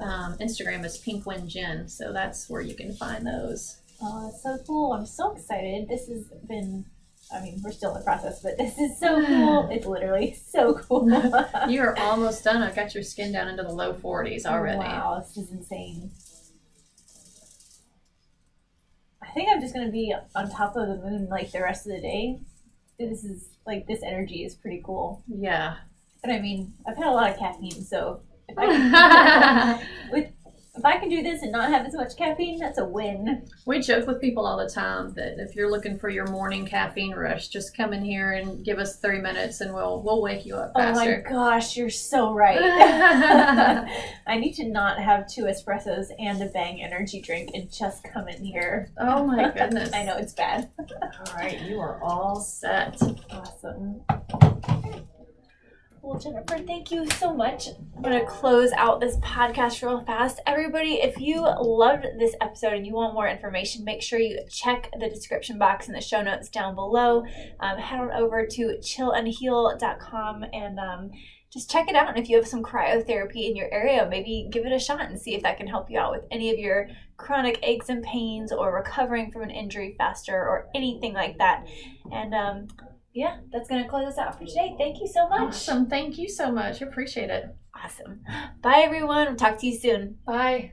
um, Instagram is Pinkwhen Jen. So that's where you can find those. Oh, it's so cool. I'm so excited. This has been I mean, we're still in the process, but this is so cool. It's literally so cool. You are almost done. I've got your skin down into the low 40s already. Wow, this is insane. I think I'm just gonna be on top of the moon like the rest of the day. This is like this energy is pretty cool. Yeah. But I mean, I've had a lot of caffeine, so if I can, with if I can do this and not have as much caffeine, that's a win. We joke with people all the time that if you're looking for your morning caffeine rush, just come in here and give us three minutes and we'll we'll wake you up faster. Oh my gosh, you're so right. I need to not have two espressos and a Bang energy drink and just come in here. oh my goodness. I know it's bad. All right, you are all set. Awesome. Well, Jennifer, thank you so much. I'm going to close out this podcast real fast. Everybody, if you loved this episode and you want more information, make sure you check the description box in the show notes down below. Um, head on over to chillandheal.com and um, just check it out. And if you have some cryotherapy in your area, maybe give it a shot and see if that can help you out with any of your chronic aches and pains or recovering from an injury faster or anything like that. And um, yeah, that's going to close us out for today. Thank you so much. Awesome. Thank you so much. Appreciate it. Awesome. Bye, everyone. We'll talk to you soon. Bye.